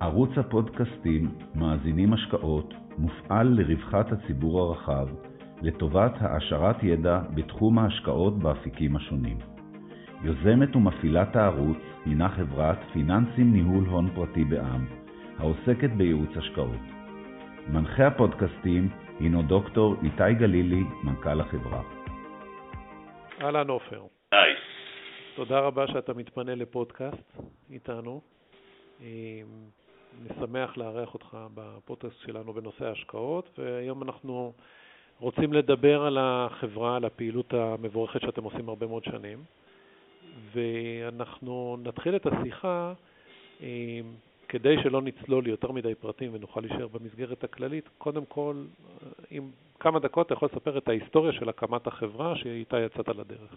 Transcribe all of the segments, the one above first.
ערוץ הפודקאסטים מאזינים השקעות מופעל לרווחת הציבור הרחב, לטובת העשרת ידע בתחום ההשקעות באפיקים השונים. יוזמת ומפעילת הערוץ הינה חברת פיננסים ניהול הון פרטי בע"מ, העוסקת בייעוץ השקעות. מנחה הפודקאסטים הינו דוקטור איתי גלילי, מנכ"ל החברה. אהלן עופר. היי. תודה רבה שאתה מתפנה לפודקאסט איתנו. אני שמח לארח אותך בפודקאסט שלנו בנושא ההשקעות, והיום אנחנו רוצים לדבר על החברה, על הפעילות המבורכת שאתם עושים הרבה מאוד שנים. ואנחנו נתחיל את השיחה כדי שלא נצלול יותר מדי פרטים ונוכל להישאר במסגרת הכללית. קודם כל, עם כמה דקות אתה יכול לספר את ההיסטוריה של הקמת החברה שאיתה יצאת לדרך.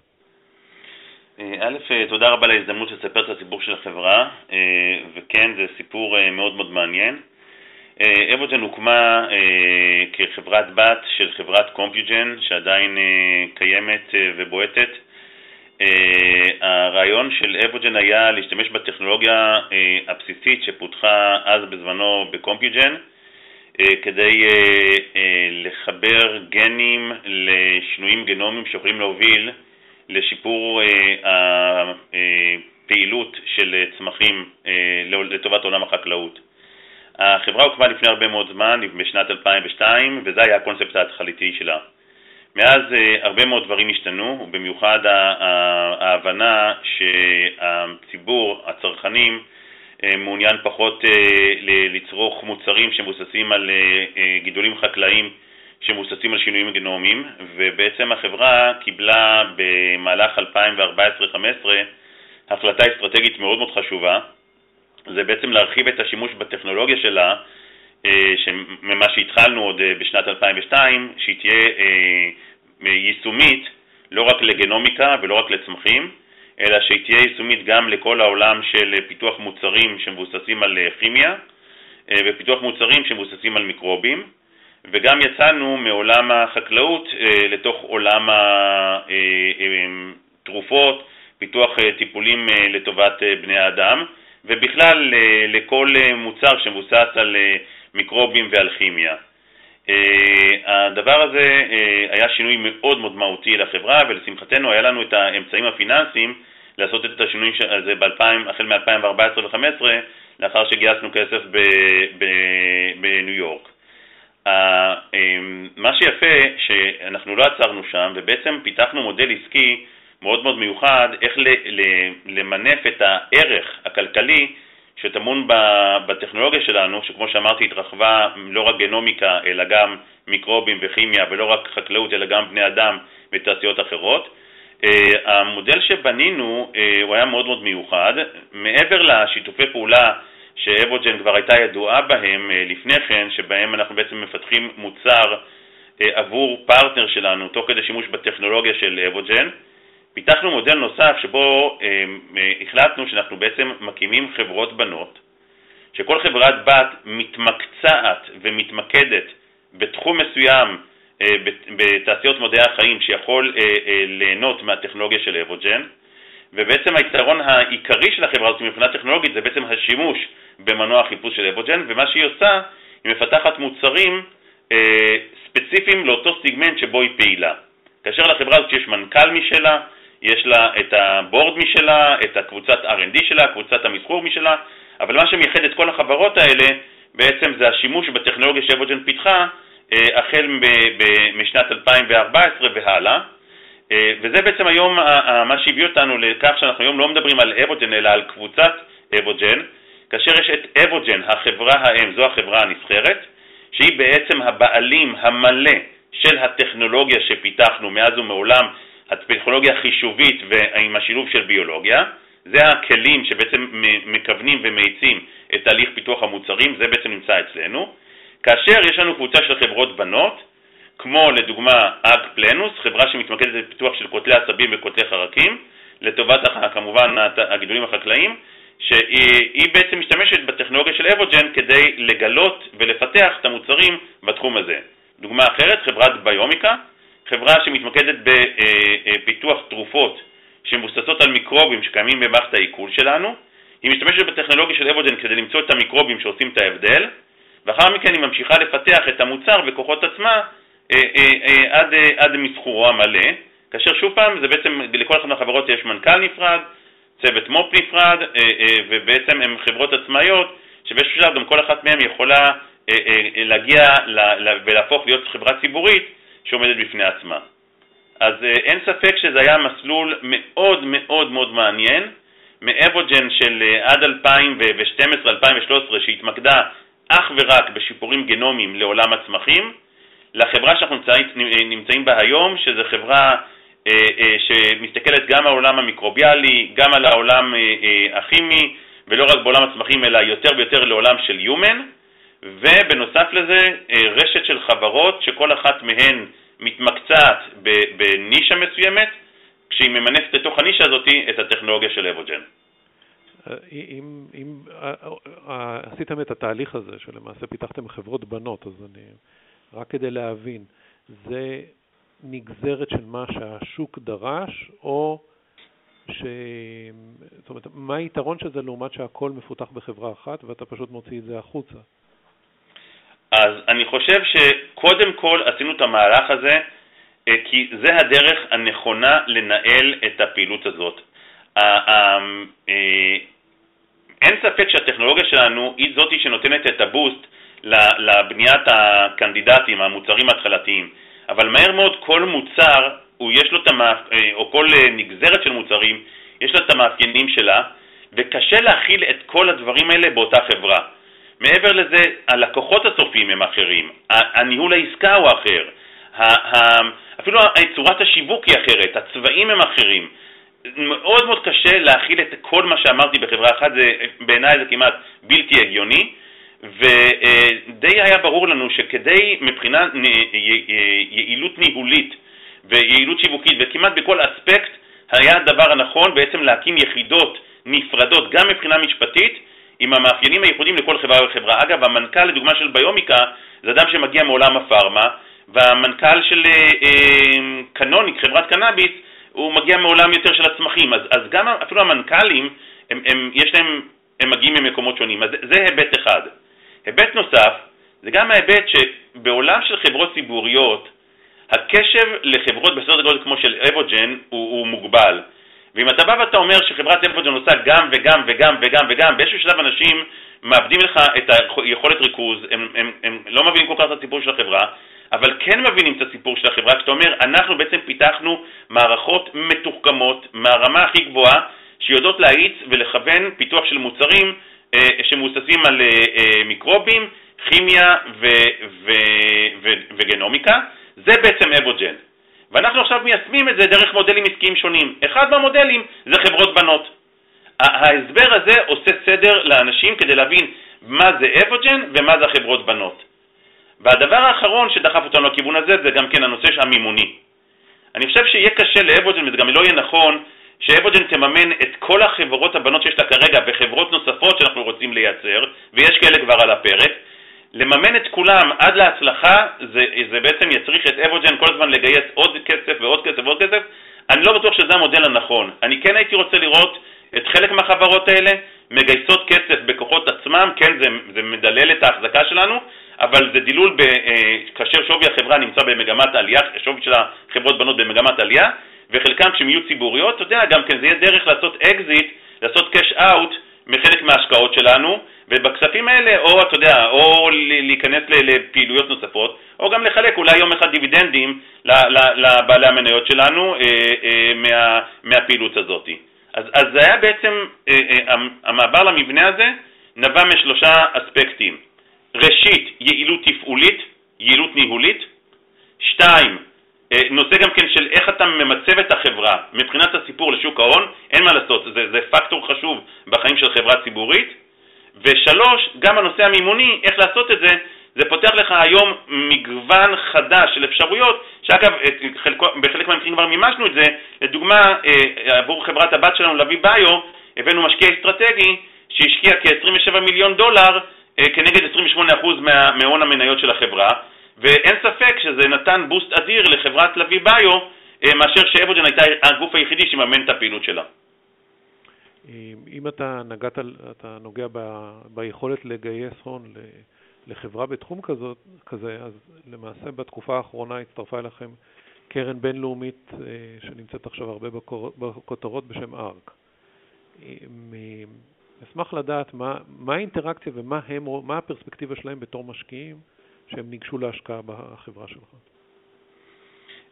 אה, א', אה, תודה רבה על ההזדמנות לספר את הסיפור של החברה, אה, וכן, זה סיפור מאוד מאוד מעניין. אבוג'ן הוקמה כחברת בת של חברת קומפיוג'ן, שעדיין קיימת ובועטת. הרעיון של אבוג'ן היה להשתמש בטכנולוגיה הבסיסית שפותחה אז בזמנו בקומפיוג'ן, כדי לחבר גנים לשינויים גנומיים שיכולים להוביל לשיפור אה, הפעילות של צמחים אה, לטובת עולם החקלאות. החברה הוקמה לפני הרבה מאוד זמן, בשנת 2002, וזה היה הקונספט ההתחלתי שלה. מאז אה, הרבה מאוד דברים השתנו, ובמיוחד ההבנה שהציבור, הצרכנים, מעוניין פחות לצרוך מוצרים שמבוססים על גידולים חקלאיים שמבוססים על שינויים גנומיים, ובעצם החברה קיבלה במהלך 2014-2015 החלטה אסטרטגית מאוד מאוד חשובה, זה בעצם להרחיב את השימוש בטכנולוגיה שלה, אה, ממה שהתחלנו עוד אה, בשנת 2002, שהיא תהיה אה, יישומית לא רק לגנומיקה ולא רק לצמחים, אלא שהיא תהיה יישומית גם לכל העולם של פיתוח מוצרים שמבוססים על כימיה ופיתוח מוצרים שמבוססים על מיקרובים. וגם יצאנו מעולם החקלאות אה, לתוך עולם התרופות, אה, אה, פיתוח טיפולים לטובת בני האדם, ובכלל לכל מוצר שמבוסס על מיקרובים ועל כימיה. הדבר הזה היה שינוי מאוד מאוד מהותי לחברה, ולשמחתנו היה לנו את האמצעים הפיננסיים לעשות את השינוי הזה החל מ-2014 ו-2015, לאחר שגייסנו כסף בניו יורק. אמ, מה שיפה, שאנחנו לא עצרנו שם, ובעצם פיתחנו מודל עסקי מאוד מאוד מיוחד, איך למנף את הערך הכלכלי שטמון בטכנולוגיה שלנו, שכמו שאמרתי התרחבה לא רק גנומיקה, אלא גם מיקרובים וכימיה, ולא רק חקלאות, אלא גם בני אדם ותעשיות אחרות. Uh, המודל שבנינו uh, הוא היה מאוד מאוד מיוחד. מעבר לשיתופי פעולה שאבוג'ן כבר הייתה ידועה בהם אה, לפני כן, שבהם אנחנו בעצם מפתחים מוצר אה, עבור פרטנר שלנו, תוך כדי שימוש בטכנולוגיה של אבוג'ן. פיתחנו מודל נוסף שבו אה, החלטנו שאנחנו בעצם מקימים חברות בנות, שכל חברת בת מתמקצעת ומתמקדת בתחום מסוים בתעשיות מדעי החיים שיכול ליהנות מהטכנולוגיה של אבוג'ן, ובעצם היתרון העיקרי של החברה הזאת מבחינה טכנולוגית זה בעצם השימוש במנוע החיפוש של אבוג'ן, ומה שהיא עושה, היא מפתחת מוצרים אה, ספציפיים לאותו סיגמנט שבו היא פעילה. כאשר לחברה הזאת יש מנכ"ל משלה, יש לה את הבורד משלה, את הקבוצת R&D שלה, קבוצת המסחור משלה, אבל מה שמייחד את כל החברות האלה בעצם זה השימוש בטכנולוגיה שאבוג'ן פיתחה אה, החל משנת 2014 והלאה. אה, וזה בעצם היום מה שהביא אותנו לכך שאנחנו היום לא מדברים על אבוג'ן אלא על קבוצת אבוג'ן, כאשר יש את אבוג'ן, החברה האם, זו החברה הנבחרת, שהיא בעצם הבעלים המלא של הטכנולוגיה שפיתחנו מאז ומעולם, הטכנולוגיה החישובית ועם השילוב של ביולוגיה, זה הכלים שבעצם מכוונים ומאיצים את תהליך פיתוח המוצרים, זה בעצם נמצא אצלנו, כאשר יש לנו קבוצה של חברות בנות, כמו לדוגמה אג פלנוס, חברה שמתמקדת בפיתוח של קוטלי עצבים וקוטלי חרקים, לטובת כמובן הגידולים החקלאיים, שהיא בעצם משתמשת בטכנולוגיה של אבוג'ן כדי לגלות ולפתח את המוצרים בתחום הזה. דוגמה אחרת, חברת ביומיקה, חברה שמתמקדת בפיתוח תרופות שמבוססות על מיקרובים שקיימים במערכת העיכול שלנו, היא משתמשת בטכנולוגיה של אבוג'ן כדי למצוא את המיקרובים שעושים את ההבדל, ואחר מכן היא ממשיכה לפתח את המוצר וכוחות עצמה אה, אה, אה, עד, עד מסחורו המלא, כאשר שוב פעם זה בעצם לכל אחת מהחברות יש מנכ"ל נפרד, צוות מו"פ נפרד, ובעצם הן חברות עצמאיות, שבאיזשהו שלב גם כל אחת מהן יכולה להגיע ולהפוך להיות חברה ציבורית שעומדת בפני עצמה. אז אין ספק שזה היה מסלול מאוד מאוד מאוד מעניין, מאבוג'ן של עד 2012-2013 שהתמקדה אך ורק בשיפורים גנומיים לעולם הצמחים, לחברה שאנחנו נמצאים בה היום, שזו חברה אה, אה, שמסתכלת גם על העולם המיקרוביאלי, גם על העולם אה, הכימי, ולא רק בעולם הצמחים, אלא יותר ויותר לעולם של Human, ובנוסף לזה רשת של חברות שכל אחת מהן מתמקצעת בנישה מסוימת, כשהיא ממנפת לתוך הנישה הזאת את הטכנולוגיה של אבוג'ן. אם, אם עשיתם את התהליך הזה, שלמעשה פיתחתם חברות בנות, אז אני, רק כדי להבין, זה נגזרת של מה שהשוק דרש, או ש... זאת אומרת, מה היתרון של זה לעומת שהכל מפותח בחברה אחת ואתה פשוט מוציא את זה החוצה? אז אני חושב שקודם כל עשינו את המהלך הזה אה, כי זה הדרך הנכונה לנהל את הפעילות הזאת. אה, אין ספק שהטכנולוגיה שלנו היא זאתי שנותנת את הבוסט לבניית הקנדידטים, המוצרים ההתחלתיים. אבל מהר מאוד כל מוצר, יש לו את המאפ... אה, או כל אה, נגזרת של מוצרים, יש לה את המאפיינים שלה, וקשה להכיל את כל הדברים האלה באותה חברה. מעבר לזה, הלקוחות הסופיים הם אחרים, הניהול העסקה הוא אחר, אפילו צורת השיווק היא אחרת, הצבעים הם אחרים. מאוד מאוד קשה להכיל את כל מה שאמרתי בחברה אחת, בעיניי זה כמעט בלתי הגיוני, ודי היה ברור לנו שכדי מבחינת יעילות ניהולית ויעילות שיווקית וכמעט בכל אספקט היה הדבר הנכון בעצם להקים יחידות נפרדות גם מבחינה משפטית עם המאפיינים הייחודיים לכל חברה וחברה. אגב, המנכ"ל לדוגמה של ביומיקה זה אדם שמגיע מעולם הפארמה והמנכ"ל של אה, אה, קנוניק, חברת קנאביס, הוא מגיע מעולם יותר של הצמחים. אז, אז גם אפילו המנכ"לים, הם, הם, יש להם, הם מגיעים ממקומות שונים. אז זה היבט אחד. היבט נוסף זה גם ההיבט שבעולם של חברות ציבוריות, הקשב לחברות בסדר גודל כמו של אבוג'ן הוא, הוא מוגבל. ואם אתה בא ואתה אומר שחברת אבוג'ן עושה גם וגם וגם וגם וגם, באיזשהו שלב אנשים מאבדים לך את היכולת ריכוז, הם, הם, הם לא מבינים כל כך את הסיפור של החברה, אבל כן מבינים את הסיפור של החברה, כשאתה אומר, אנחנו בעצם פיתחנו מערכות מתוחכמות מהרמה הכי גבוהה, שיודעות להאיץ ולכוון פיתוח של מוצרים אה, שמבוססים על אה, אה, מיקרובים, כימיה ו, ו, ו, וגנומיקה, זה בעצם אבוג'ן. ואנחנו עכשיו מיישמים את זה דרך מודלים עסקיים שונים. אחד מהמודלים זה חברות בנות. ההסבר הזה עושה סדר לאנשים כדי להבין מה זה אבוג'ן ומה זה החברות בנות. והדבר האחרון שדחף אותנו לכיוון הזה זה גם כן הנושא המימוני. אני חושב שיהיה קשה לאבוג'ן, וזה גם לא יהיה נכון, שאבוג'ן תממן את כל החברות הבנות שיש לה כרגע וחברות נוספות שאנחנו רוצים לייצר, ויש כאלה כבר על הפרק, לממן את כולם עד להצלחה, זה, זה בעצם יצריך את אבוג'ן כל הזמן לגייס עוד כסף ועוד כסף ועוד כסף. אני לא בטוח שזה המודל הנכון. אני כן הייתי רוצה לראות את חלק מהחברות האלה מגייסות כסף בכוחות עצמם, כן, זה, זה מדלל את ההחזקה שלנו, אבל זה דילול ב, אה, כאשר שווי החברה נמצא במגמת עלייה, שווי של החברות בנות במגמת עלייה, וחלקם כשהם יהיו ציבוריות, אתה יודע, גם כן זה יהיה דרך לעשות אקזיט, לעשות cash out מחלק מההשקעות שלנו, ובכספים האלה, או אתה יודע, או להיכנס לפעילויות נוספות, או גם לחלק אולי יום אחד דיבידנדים לבעלי המניות שלנו אה, אה, מה, מהפעילות הזאת. אז, אז זה היה בעצם, אה, המעבר למבנה הזה נבע משלושה אספקטים. ראשית, יעילות תפעולית, יעילות ניהולית. שתיים, נושא גם כן של איך אתה ממצב את החברה. מבחינת הסיפור לשוק ההון, אין מה לעשות, זה, זה פקטור חשוב בחיים של חברה ציבורית. ושלוש, גם הנושא המימוני, איך לעשות את זה, זה פותח לך היום מגוון חדש של אפשרויות, שאגב, חלקו, בחלק מהמקרים כבר מימשנו את זה, לדוגמה, אה, עבור חברת הבת שלנו, לוי ביו, הבאנו משקיע אסטרטגי שהשקיע כ-27 מיליון דולר אה, כנגד 28% מהון המניות של החברה, ואין ספק שזה נתן בוסט אדיר לחברת לוי ביו, אה, מאשר שאבוג'ן הייתה הגוף היחידי שממן את הפעילות שלה. אם אתה, נגעת, אתה נוגע ב, ביכולת לגייס הון לחברה בתחום כזאת, כזה, אז למעשה בתקופה האחרונה הצטרפה אליכם קרן בינלאומית שנמצאת עכשיו הרבה בכותרות בשם ארק. אשמח לדעת מה, מה האינטראקציה ומה הם, מה הפרספקטיבה שלהם בתור משקיעים שהם ניגשו להשקעה בחברה שלך.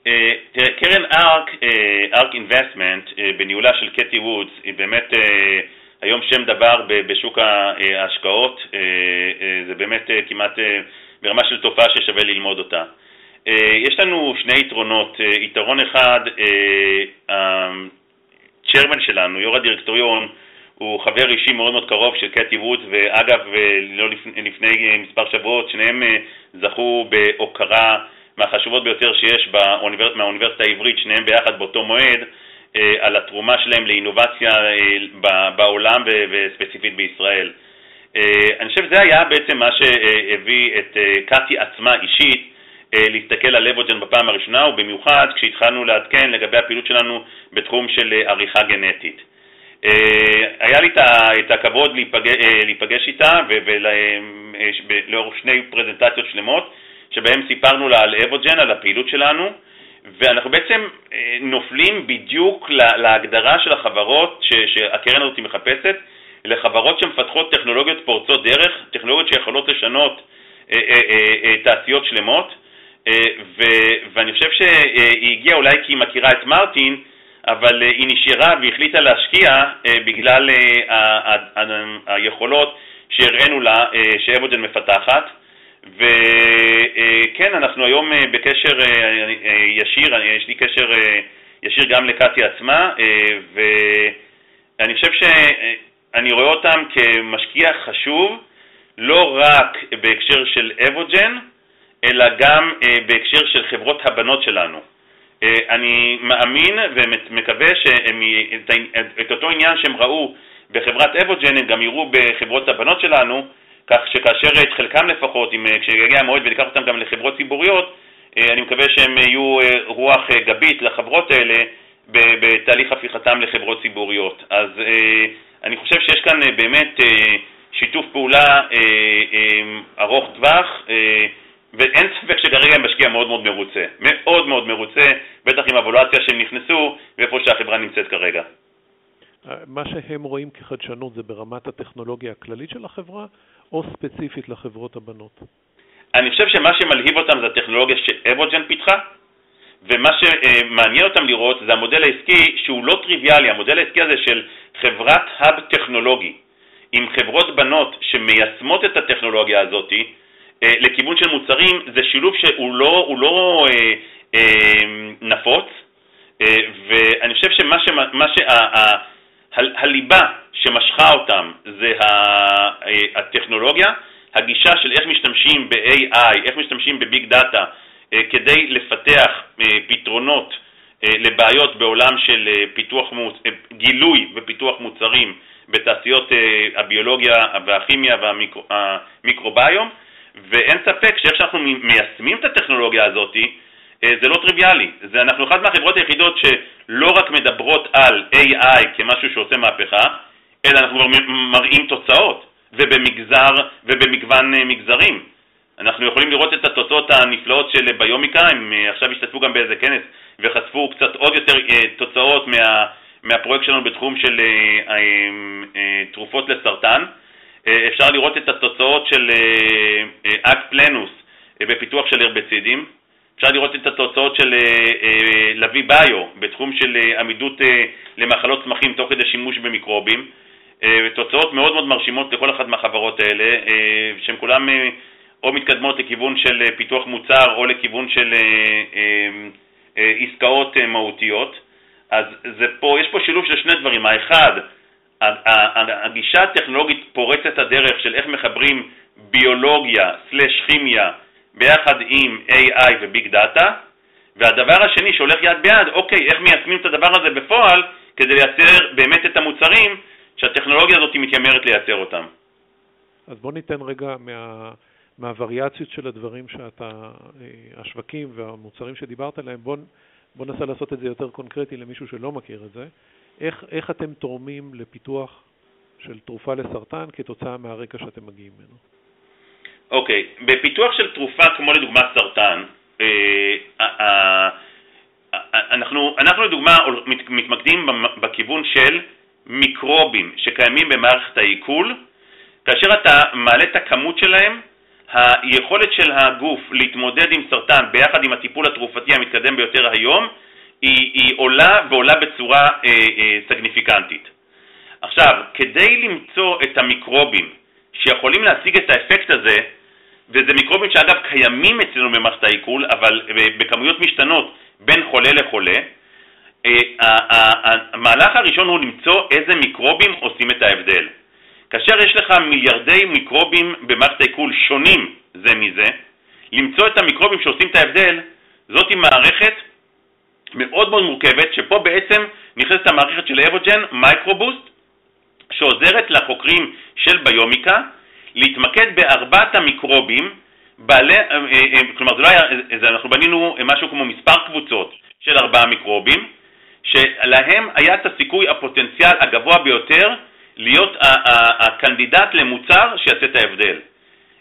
אה, תראה, קרן ארק, ארק אינבסטמנט, בניהולה של קטי וודס, היא באמת אה, היום שם דבר בשוק ההשקעות, אה, זה באמת כמעט ברמה של תופעה ששווה ללמוד אותה. יש לנו שני יתרונות, יתרון אחד, הצ'רמן שלנו, יו"ר הדירקטוריון, הוא חבר אישי מאוד מאוד קרוב של קטי וודס, ואגב, לא לפני, לפני מספר שבועות, שניהם זכו בהוקרה מהחשובות ביותר שיש באוניברס... מהאוניברסיטה העברית, שניהם ביחד באותו מועד, אה, על התרומה שלהם לאינובציה אה, בעולם וספציפית בישראל. אה, אני חושב שזה היה בעצם מה שהביא את קטי עצמה אישית להסתכל על לבוג'ן בפעם הראשונה, ובמיוחד כשהתחלנו לעדכן לגבי הפעילות שלנו בתחום של עריכה גנטית. היה לי את הכבוד להיפגש, להיפגש איתה ולאורך שני פרזנטציות שלמות, שבהם סיפרנו לה על אבוג'ן, על הפעילות שלנו, ואנחנו בעצם אה, נופלים בדיוק להגדרה של החברות שהקרן הזאת מחפשת, לחברות שמפתחות טכנולוגיות פורצות דרך, טכנולוגיות שיכולות לשנות אה, אה, תעשיות שלמות, ואני חושב שהיא הגיעה אולי כי היא מכירה את מרטין, אבל היא נשארה והחליטה להשקיע בגלל היכולות שהראינו לה שאבוג'ן מפתחת. וכן, אנחנו היום אה, בקשר אה, אה, ישיר, יש לי קשר ישיר גם לקטי עצמה, ואני חושב שאני רואה אותם כמשקיע חשוב, לא רק בהקשר של אבוג'ן, אלא גם בהקשר של חברות הבנות שלנו. אני מאמין ומקווה שאת אותו עניין שהם ראו בחברת אבוג'ן, הם גם יראו בחברות הבנות שלנו, כך שכאשר את חלקם לפחות, אם, אה, כשיגיע המועד וניקח אותם גם לחברות ציבוריות, אה, אני מקווה שהם יהיו אה, רוח גבית לחברות האלה בתהליך הפיכתם לחברות ציבוריות. אז אני חושב שיש כאן באמת שיתוף פעולה ארוך טווח, ואין ספק שכרגע הם משקיע מאוד מאוד מרוצה. מאוד מאוד מרוצה, בטח עם הוולואציה שהם נכנסו ואיפה שהחברה נמצאת כרגע. מה שהם רואים כחדשנות זה ברמת הטכנולוגיה הכללית של החברה, או ספציפית לחברות הבנות? אני חושב שמה שמלהיב אותם זה הטכנולוגיה שאבוג'ן פיתחה, ומה שמעניין אותם לראות זה המודל העסקי שהוא לא טריוויאלי, המודל העסקי הזה של חברת האב טכנולוגי, עם חברות בנות שמיישמות את הטכנולוגיה הזאת אה, לכיוון של מוצרים, זה שילוב שהוא לא, לא אה, אה, נפוץ, אה, ואני חושב שמה שה... הליבה שמשכה אותם זה אה, הטכנולוגיה, הגישה של איך משתמשים ב-AI, איך משתמשים בביג דאטה אה, כדי לפתח אה, פתרונות לבעיות בעולם של פיתוח, גילוי ופיתוח מוצרים בתעשיות הביולוגיה והכימיה והמיקרוביום, ואין ספק שאיך שאנחנו מיישמים את הטכנולוגיה הזאת, זה לא טריוויאלי. זה אנחנו אחת מהחברות היחידות שלא רק מדברות על AI כמשהו שעושה מהפכה, אלא אנחנו כבר מראים תוצאות, ובמגזר ובמגוון אה, מגזרים. אנחנו יכולים לראות את התוצאות הנפלאות של ביומיקה, הם אה, עכשיו השתתפו גם באיזה כנס וחשפו קצת עוד יותר אה, תוצאות מה, מהפרויקט שלנו בתחום של תרופות לסרטן. אפשר לראות את התוצאות של אקט פלנוס בפיתוח של הרבצידים. אפשר לראות את התוצאות של לוי ביו בתחום של עמידות למחלות צמחים תוך כדי שימוש במיקרובים. אה, ותוצאות מאוד מאוד מרשימות לכל אחת מהחברות האלה, אה, שהן כולן אה, או מתקדמות לכיוון של פיתוח מוצר או לכיוון של עסקאות מהותיות. אז זה פה, יש פה שילוב של שני דברים. האחד, הגישה הטכנולוגית פורצת הדרך של איך מחברים ביולוגיה סלש כימיה ביחד עם AI וביג דאטה, והדבר השני שהולך יד ביד, אוקיי, איך מיישמים את הדבר הזה בפועל כדי לייצר באמת את המוצרים שהטכנולוגיה הזאת מתיימרת לייצר אותם. אז בוא ניתן רגע מה, מהווריאציות של הדברים שאתה, אה, השווקים והמוצרים שדיברת עליהם, בוא, בוא ננסה לעשות את זה יותר קונקרטי למישהו שלא מכיר את זה. איך, איך אתם תורמים לפיתוח של תרופה לסרטן כתוצאה מהרקע שאתם מגיעים ממנו? אוקיי, okay. בפיתוח של תרופה כמו לדוגמה סרטן, אה, אנחנו, אנחנו לדוגמה מתמקדים בכיוון של מיקרובים שקיימים במערכת העיכול, כאשר אתה מעלה את הכמות שלהם, היכולת של הגוף להתמודד עם סרטן ביחד עם הטיפול התרופתי המתקדם ביותר היום, היא, היא עולה ועולה בצורה אה, אה, סגניפיקנטית. עכשיו, כדי למצוא את המיקרובים שיכולים להשיג את האפקט הזה, וזה מיקרובים שאגב קיימים אצלנו במערכת העיכול, אבל אה, בכמויות משתנות בין חולה לחולה, אה, המהלך הראשון הוא למצוא איזה מיקרובים עושים את ההבדל. כאשר יש לך מיליארדי מיקרובים במערכת העיכול שונים זה מזה, למצוא את המיקרובים שעושים את ההבדל, זאת מערכת מאוד מאוד מורכבת, שפה בעצם נכנסת המערכת של אבוג'ן, MicroBoost, שעוזרת לחוקרים של ביומיקה להתמקד בארבעת המיקרובים, בעלי, אה, אה, אה, כלומר זה לא היה, זה, אנחנו בנינו משהו כמו מספר קבוצות של ארבעה מיקרובים, שלהם היה את הסיכוי, הפוטנציאל הגבוה ביותר להיות הקנדידט למוצר שיעשה את ההבדל.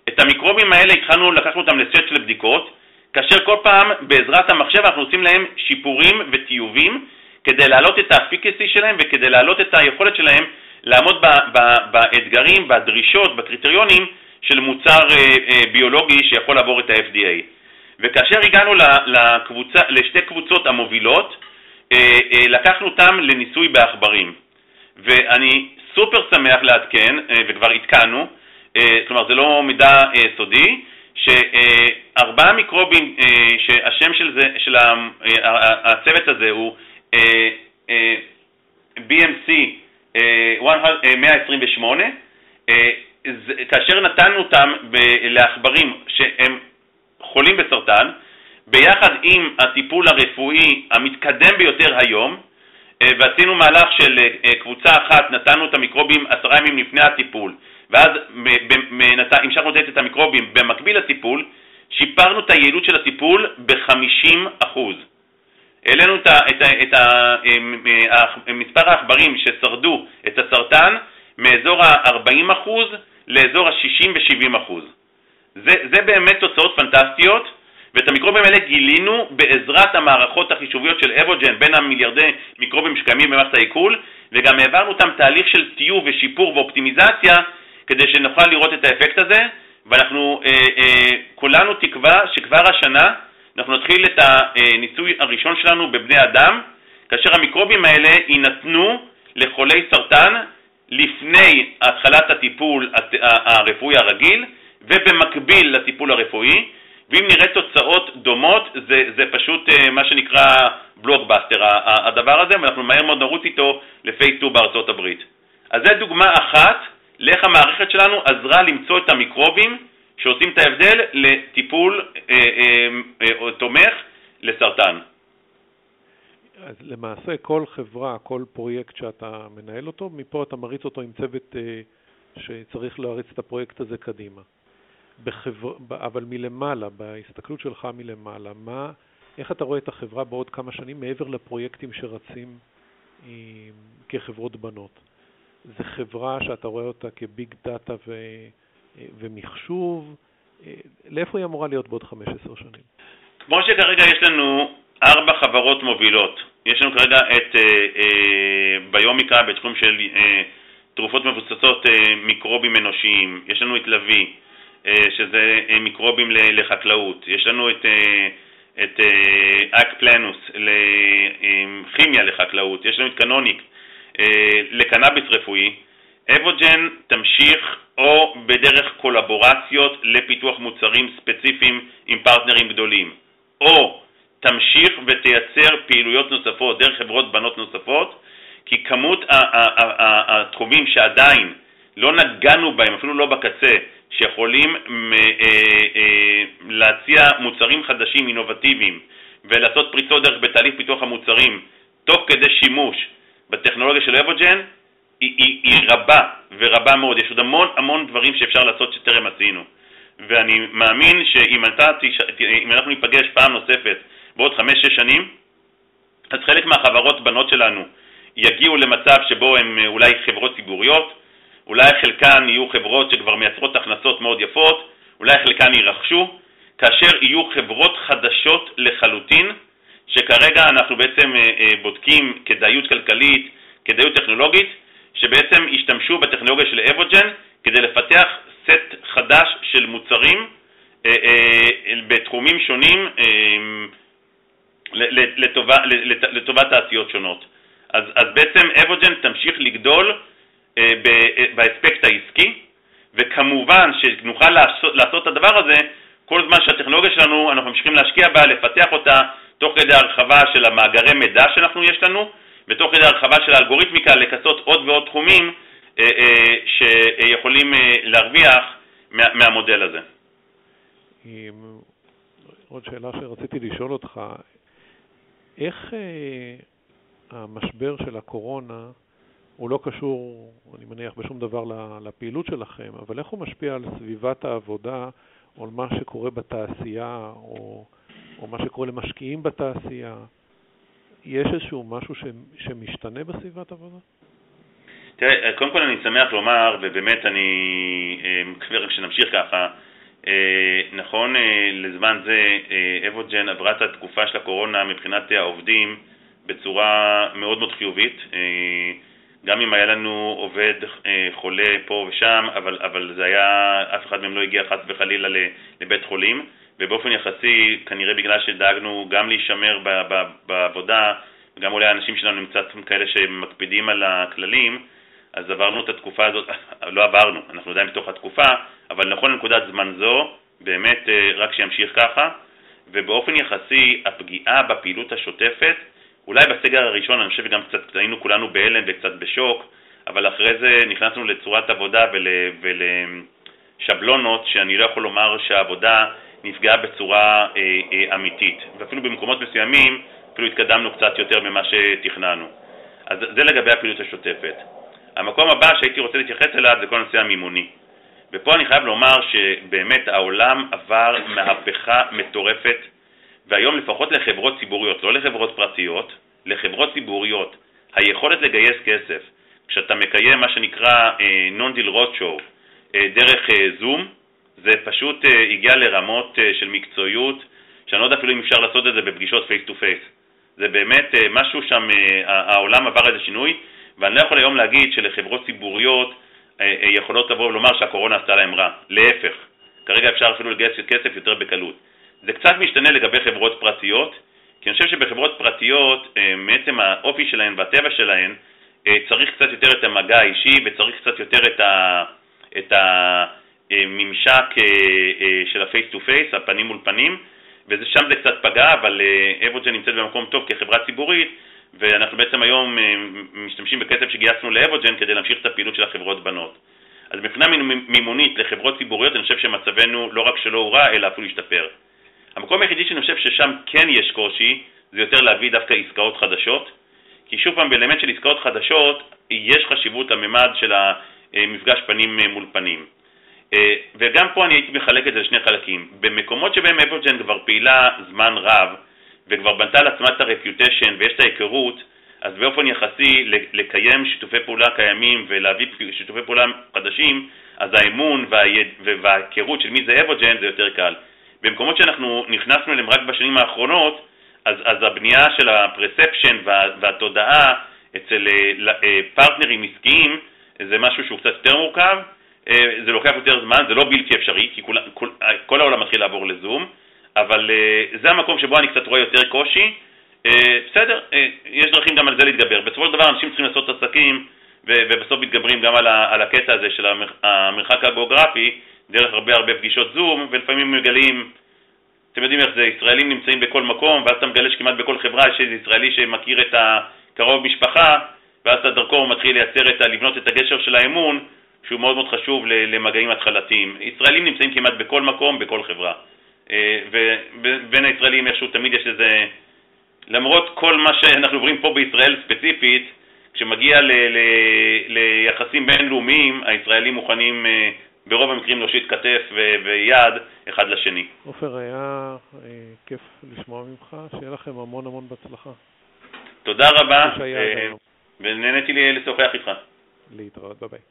את המיקרובים האלה התחלנו, לקחנו אותם לסט של בדיקות, כאשר כל פעם בעזרת המחשב אנחנו עושים להם שיפורים וטיובים כדי להעלות את האפיקסי שלהם וכדי להעלות את היכולת שלהם לעמוד באתגרים, בדרישות, בקריטריונים של מוצר אה, אה, ביולוגי שיכול לעבור את ה-FDA. וכאשר הגענו לקבוצה, לשתי קבוצות המובילות, אה, לקחנו אותם לניסוי בעכברים. ואני סופר שמח לעדכן, וכבר עדכנו, כלומר זה לא מידע סודי, שארבעה מיקרובים, שהשם של, זה, של הצוות הזה הוא BMC 128, כאשר נתנו אותם לעכברים שהם חולים בסרטן, ביחד עם הטיפול הרפואי המתקדם ביותר היום, אה, ועשינו מהלך של אה, קבוצה אחת, נתנו את המיקרובים עשרה ימים לפני הטיפול, ואז המשכנו לתת את המיקרובים במקביל לטיפול, שיפרנו את היעילות של הטיפול ב-50%. העלינו את, את, את, את מספר העכברים ששרדו את הסרטן מאזור ה-40% לאזור ה-60 ו-70%. זה, זה באמת תוצאות פנטסטיות, ואת המיקרובים האלה גילינו בעזרת המערכות החישוביות של אבוג'ן בין המיליארדי מיקרובים שקיימים במערכת העיכול, וגם העברנו אותם תהליך של טיוב ושיפור ואופטימיזציה כדי שנוכל לראות את האפקט הזה, ואנחנו אה, אה, כולנו תקווה שכבר השנה אנחנו נתחיל את הניסוי הראשון שלנו בבני אדם, כאשר המיקרובים האלה יינתנו לחולי סרטן לפני התחלת הטיפול הרפואי הרגיל ובמקביל לטיפול הרפואי, ואם נראה תוצאות דומות, זה, זה פשוט אה, מה שנקרא בלוקבאסטר, הדבר הזה, ואנחנו מהר מאוד נרוץ איתו לפייסטור בארצות הברית. אז זו דוגמה אחת לאיך המערכת שלנו עזרה למצוא את המיקרובים שעושים את ההבדל לטיפול אה, אה, אה, תומך לסרטן. אז למעשה כל חברה, כל פרויקט שאתה מנהל אותו, מפה אתה מריץ אותו עם צוות אה, שצריך להריץ את הפרויקט הזה קדימה. בחבר... אבל מלמעלה, בהסתכלות שלך מלמעלה, מה, איך אתה רואה את החברה בעוד כמה שנים מעבר לפרויקטים שרצים עם, אה, כחברות בנות? זו חברה שאתה רואה אותה כביג דאטה ו... אה, ומחשוב, אה, לאיפה היא אמורה להיות בעוד 15 שנים? כמו שכרגע יש לנו ארבע חברות מובילות, יש לנו כרגע את אה, אה, ביומיקה בתחום של אה, תרופות מבוססות אה, מיקרובים אנושיים, יש לנו את לוי, אה, שזה אה, מיקרובים לחקלאות, יש לנו את, אה, את אה, אק פלנוס לכימיה לחקלאות, יש לנו את קנוניק אה, לקנאביס רפואי, אבוג'ן תמשיך או בדרך קולבורציות לפיתוח מוצרים ספציפיים עם פרטנרים גדולים, או תמשיך ותייצר פעילויות נוספות דרך חברות בנות נוספות, כי כמות התחומים שעדיין לא נגענו בהם, אפילו לא בקצה, שיכולים אה, אה, להציע מוצרים חדשים, אינובטיביים, ולעשות פריצות דרך בתהליך פיתוח המוצרים, תוך כדי שימוש בטכנולוגיה של אבוג'ן, היא, היא, היא רבה ורבה מאוד. יש עוד המון המון דברים שאפשר לעשות שטרם עשינו. ואני מאמין שאם אתה, אם אנחנו ניפגש פעם נוספת בעוד חמש-שש שנים, אז חלק מהחברות בנות שלנו יגיעו למצב שבו הן אולי חברות ציבוריות, אולי חלקן יהיו חברות שכבר מייצרות הכנסות מאוד יפות, אולי חלקן יירכשו, כאשר יהיו חברות חדשות לחלוטין, שכרגע אנחנו בעצם בודקים כדאיות כלכלית, כדאיות טכנולוגית, שבעצם השתמשו בטכנולוגיה של אבוג'ן כדי לפתח סט חדש של מוצרים אה, אה, בתחומים שונים אה, לטובת תעשיות שונות. אז, אז בעצם אבוג'ן תמשיך לגדול באספקט העסקי, וכמובן שנוכל לעשות, לעשות את הדבר הזה כל זמן שהטכנולוגיה שלנו, אנחנו ממשיכים להשקיע בה, לפתח אותה תוך כדי הרחבה של המאגרי מידע שאנחנו יש לנו, ותוך כדי הרחבה של האלגוריתמיקה לכסות עוד ועוד תחומים אה, אה, שיכולים אה, להרוויח מה, מהמודל הזה. עוד שאלה שרציתי לשאול אותך, איך המשבר של הקורונה הוא לא קשור, אני מניח, בשום דבר לפעילות שלכם, אבל איך הוא משפיע על סביבת העבודה או על מה שקורה בתעשייה או, או מה שקורה למשקיעים בתעשייה? יש איזשהו משהו ש, שמשתנה בסביבת עבודה? תראה, קודם כל אני שמח לומר, ובאמת אני אה, מקווה שנמשיך ככה, אה, נכון אה, לזמן זה אבוג'ן עברה את התקופה של הקורונה מבחינת העובדים בצורה מאוד מאוד חיובית. גם אם היה לנו עובד חולה פה ושם, אבל, אבל זה היה, אף אחד מהם לא הגיע חס וחלילה לבית חולים. ובאופן יחסי, כנראה בגלל שדאגנו גם להישמר בעבודה, וגם אולי האנשים שלנו הם קצת כאלה שמקפידים על הכללים, אז עברנו את התקופה הזאת, לא עברנו, אנחנו עדיין בתוך התקופה, אבל נכון לנקודת זמן זו, באמת אה, רק שימשיך ככה, ובאופן יחסי הפגיעה בפעילות השוטפת, אולי בסגר הראשון, אני חושב שגם קצת היינו כולנו בהלם וקצת בשוק, אבל אחרי זה נכנסנו לצורת עבודה ולשבלונות שאני לא יכול לומר שהעבודה נפגעה בצורה אה, אה, אמיתית, ואפילו במקומות מסוימים אפילו התקדמנו קצת יותר ממה שתכננו. אז זה לגבי הפעילות השוטפת. המקום הבא שהייתי רוצה להתייחס אליו זה כל הנושא המימוני. ופה אני חייב לומר שבאמת העולם עבר מהפכה מטורפת, והיום לפחות לחברות ציבוריות, לא לחברות פרטיות, לחברות ציבוריות, היכולת לגייס כסף, כשאתה מקיים מה שנקרא non-deal roadshow דרך זום, זה פשוט uh, הגיע לרמות uh, של מקצועיות, שאני לא יודע אפילו אם אפשר לעשות את זה בפגישות face to face. זה באמת uh, משהו שם, העולם עבר איזה שינוי, ואני לא יכול היום להגיד שלחברות ציבוריות יכולות לבוא ולומר שהקורונה עשתה להם רע. להפך, כרגע אפשר אפילו לגייס כסף יותר בקלות. זה קצת משתנה לגבי חברות פרטיות, כי אני חושב שבחברות פרטיות, מעצם האופי שלהן והטבע שלהן, צריך קצת יותר את המגע האישי וצריך קצת יותר את ה... את ה אה, ממשק אה, אה, של ה face to face, הפנים מול פנים, ושם זה קצת פגע, אבל אבוג'ן נמצאת במקום טוב כחברה ציבורית, ואנחנו בעצם היום משתמשים בכסף שגייסנו לאבוג'ן כדי להמשיך את הפעילות של החברות בנות. אז מבחינה מימונית לחברות ציבוריות, אני חושב שמצבנו לא רק שלא הורע, אלא אפילו השתפר. המקום היחידי שאני חושב ששם כן יש קושי, זה יותר להביא דווקא עסקאות חדשות, כי שוב פעם, באלמנט של עסקאות חדשות, יש חשיבות לממד של המפגש פנים מול פנים. אה, וגם פה אני הייתי מחלק את זה לשני חלקים. במקומות שבהם אברג'ן כבר פעילה זמן רב, וכבר בנתה לעצמה את הרפיוטיישן ויש את ההיכרות, אז באופן יחסי לקיים שיתופי פעולה קיימים ולהביא שיתופי פעולה חדשים, אז האמון וההיכרות של מי זה אברג'ן זה יותר קל. במקומות שאנחנו נכנסנו אליהם רק בשנים האחרונות, אז, אז הבנייה של הפרספשן וה, והתודעה אצל אה, פרטנרים עסקיים זה משהו שהוא קצת יותר מורכב, אה, זה לוקח יותר זמן, זה לא בלתי אפשרי, כי כול, כל, כל העולם מתחיל לעבור לזום, אבל אה, זה המקום שבו אני קצת רואה יותר קושי. אה, בסדר, יש דרכים גם על זה להתגבר. בסופו של דבר אנשים צריכים לעשות עסקים, ובסוף מתגברים גם על הקטע הזה של המרחק הגיאוגרפי, דרך הרבה הרבה פגישות זום, ולפעמים מגלים, אתם יודעים איך זה, ישראלים נמצאים בכל מקום, ואז אתה מגלה שכמעט בכל חברה יש איזה ישראלי שמכיר את הקרוב משפחה, ואז אתה דרכו מתחיל לייצר את, לבנות את הגשר של האמון, שהוא מאוד מאוד חשוב למגעים התחלתיים. ישראלים נמצאים כמעט בכל מקום, בכל חברה. אה, ובין הישראלים איכשהו תמיד יש איזה, למרות כל מה שאנחנו עוברים פה בישראל ספציפית, כשמגיע ל, ל, ליחסים בינלאומיים, הישראלים מוכנים אה, ברוב המקרים להושיט כתף ויד אחד לשני. עופר, היה אה, כיף לשמוע ממך, שיהיה לכם המון המון בהצלחה. תודה רבה. ונהניתי לשוחח איתך. להתראות, ביי ביי.